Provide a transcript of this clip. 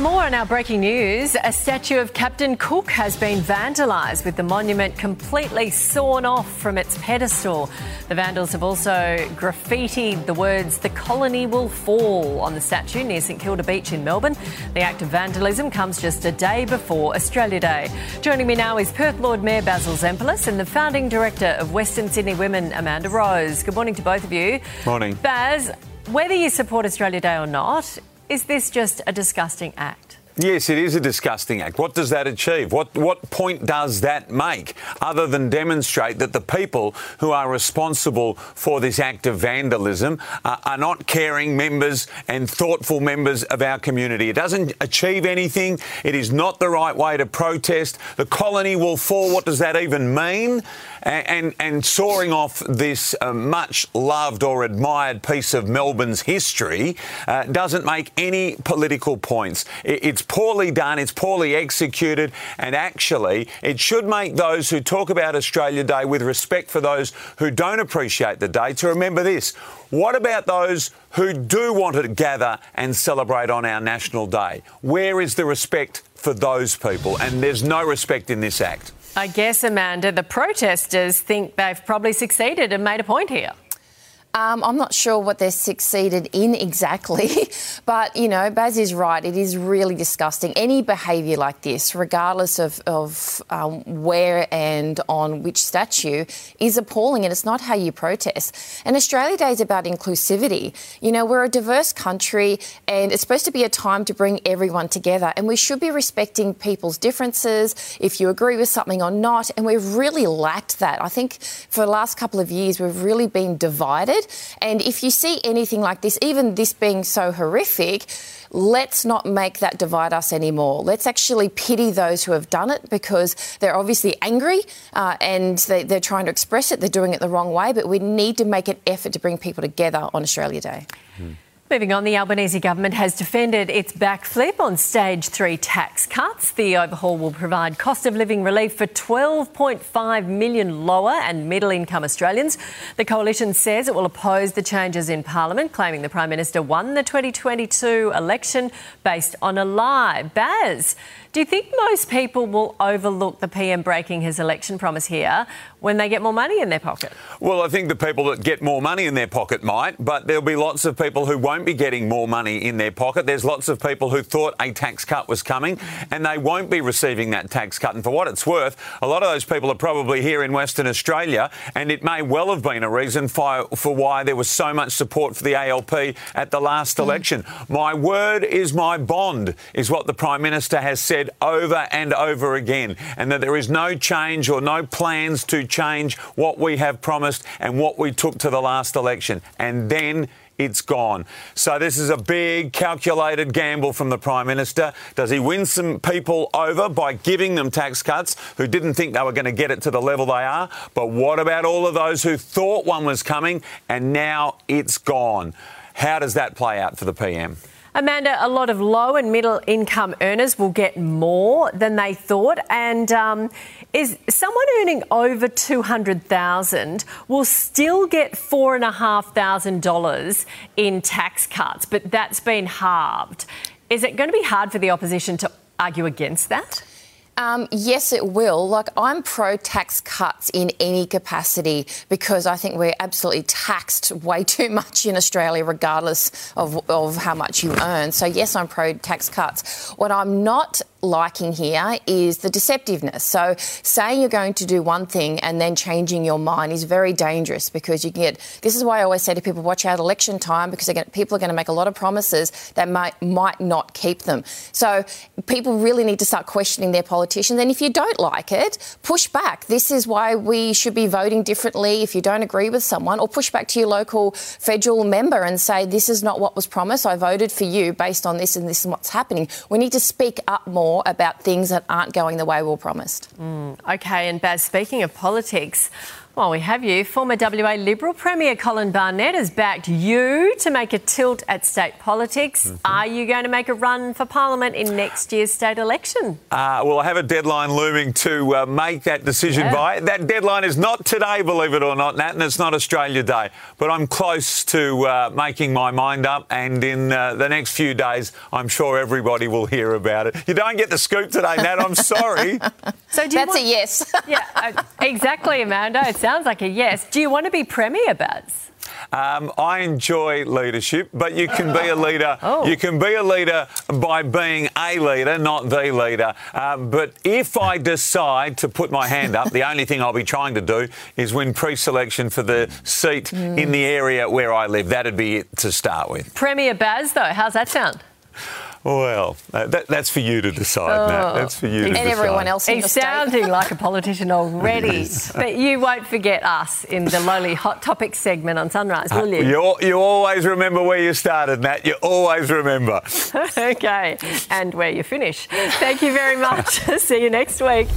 More on our breaking news. A statue of Captain Cook has been vandalised with the monument completely sawn off from its pedestal. The vandals have also graffitied the words, The colony will fall, on the statue near St Kilda Beach in Melbourne. The act of vandalism comes just a day before Australia Day. Joining me now is Perth Lord Mayor Basil Zempilas and the founding director of Western Sydney Women, Amanda Rose. Good morning to both of you. Morning. Baz, whether you support Australia Day or not, is this just a disgusting act? Yes, it is a disgusting act. What does that achieve? What what point does that make other than demonstrate that the people who are responsible for this act of vandalism uh, are not caring members and thoughtful members of our community? It doesn't achieve anything. It is not the right way to protest. The colony will fall. What does that even mean? And, and, and soaring off this uh, much loved or admired piece of Melbourne's history uh, doesn't make any political points. It, it's poorly done, it's poorly executed, and actually, it should make those who talk about Australia Day with respect for those who don't appreciate the day to remember this. What about those who do want to gather and celebrate on our National Day? Where is the respect for those people? And there's no respect in this act. I guess, Amanda, the protesters think they've probably succeeded and made a point here. Um, I'm not sure what they're succeeded in exactly, but you know, Baz is right. It is really disgusting. Any behaviour like this, regardless of, of um, where and on which statue, is appalling, and it's not how you protest. And Australia Day is about inclusivity. You know, we're a diverse country, and it's supposed to be a time to bring everyone together, and we should be respecting people's differences, if you agree with something or not. And we've really lacked that. I think for the last couple of years, we've really been divided. And if you see anything like this, even this being so horrific, let's not make that divide us anymore. Let's actually pity those who have done it because they're obviously angry uh, and they, are trying to express it. They're doing it the wrong way, but we need to make an effort to bring people together on Australia Day. Mm. Moving on, the Albanese government has defended its backflip on stage three tax cuts. The overhaul will provide cost of living relief for 12.5 million lower and middle income Australians. The coalition says it will oppose the changes in Parliament, claiming the Prime Minister won the 2022 election based on a lie. Baz, do you think most people will overlook the PM breaking his election promise here when they get more money in their pocket? Well, I think the people that get more money in their pocket might, but there'll be lots of people who won't be getting more money in their pocket. There's lots of people who thought a tax cut was coming and they won't be receiving that tax cut. And for what it's worth, a lot of those people are probably here in Western Australia, and it may well have been a reason for, for why there was so much support for the ALP at the last mm. election. My word is my bond, is what the Prime Minister has said said over and over again, and that there is no change or no plans to change what we have promised and what we took to the last election. And then it's gone. So this is a big calculated gamble from the Prime Minister. Does he win some people over by giving them tax cuts who didn't think they were going to get it to the level they are? But what about all of those who thought one was coming and now it's gone? How does that play out for the PM? Amanda, a lot of low and middle income earners will get more than they thought, and um, is someone earning over two hundred thousand will still get four and a half thousand dollars in tax cuts, but that's been halved. Is it going to be hard for the opposition to argue against that? Um, yes, it will. Like, I'm pro tax cuts in any capacity because I think we're absolutely taxed way too much in Australia, regardless of, of how much you earn. So, yes, I'm pro tax cuts. What I'm not liking here is the deceptiveness. So, saying you're going to do one thing and then changing your mind is very dangerous because you can get. This is why I always say to people, watch out election time because gonna, people are going to make a lot of promises that might might not keep them. So, people really need to start questioning their politicians. And if you don't like it, push back. This is why we should be voting differently. If you don't agree with someone, or push back to your local federal member and say, "This is not what was promised. I voted for you based on this, and this is what's happening." We need to speak up more more about things that aren't going the way we were promised. Mm, okay, and Baz, speaking of politics, While we have you, former WA Liberal Premier Colin Barnett has backed you to make a tilt at state politics. Mm-hmm. Are you going to make a run for Parliament in next year's state election? Uh, well, I have a deadline looming to uh, make that decision yeah. by. That deadline is not today, believe it or not, Nat, and it's not Australia Day. But I'm close to uh, making my mind up, and in uh, the next few days, I'm sure everybody will hear about it. You don't get the scoop today, Nat. I'm sorry. so That's want... a yes. yeah, uh, exactly, Amanda. It's sounds like a yes. Do you want to be Premier, Baz? Um, I enjoy leadership, but you can be a leader. Oh. You can be a leader by being a leader, not the leader. Um, but if I decide to put my hand up, the only thing I'll be trying to do is win pre-selection for the seat mm. in the area where I live. That'd be it to start with. Premier Baz, though, how's that sound? Well, uh, that, that's for you to decide, oh, Matt. That's for you and decide. And everyone else. He's sounding like a politician already. but you won't forget us in the lowly hot topic segment on Sunrise, will you? You, you always remember where you started, Matt. You always remember. okay, and where you finish. Thank you very much. See you next week.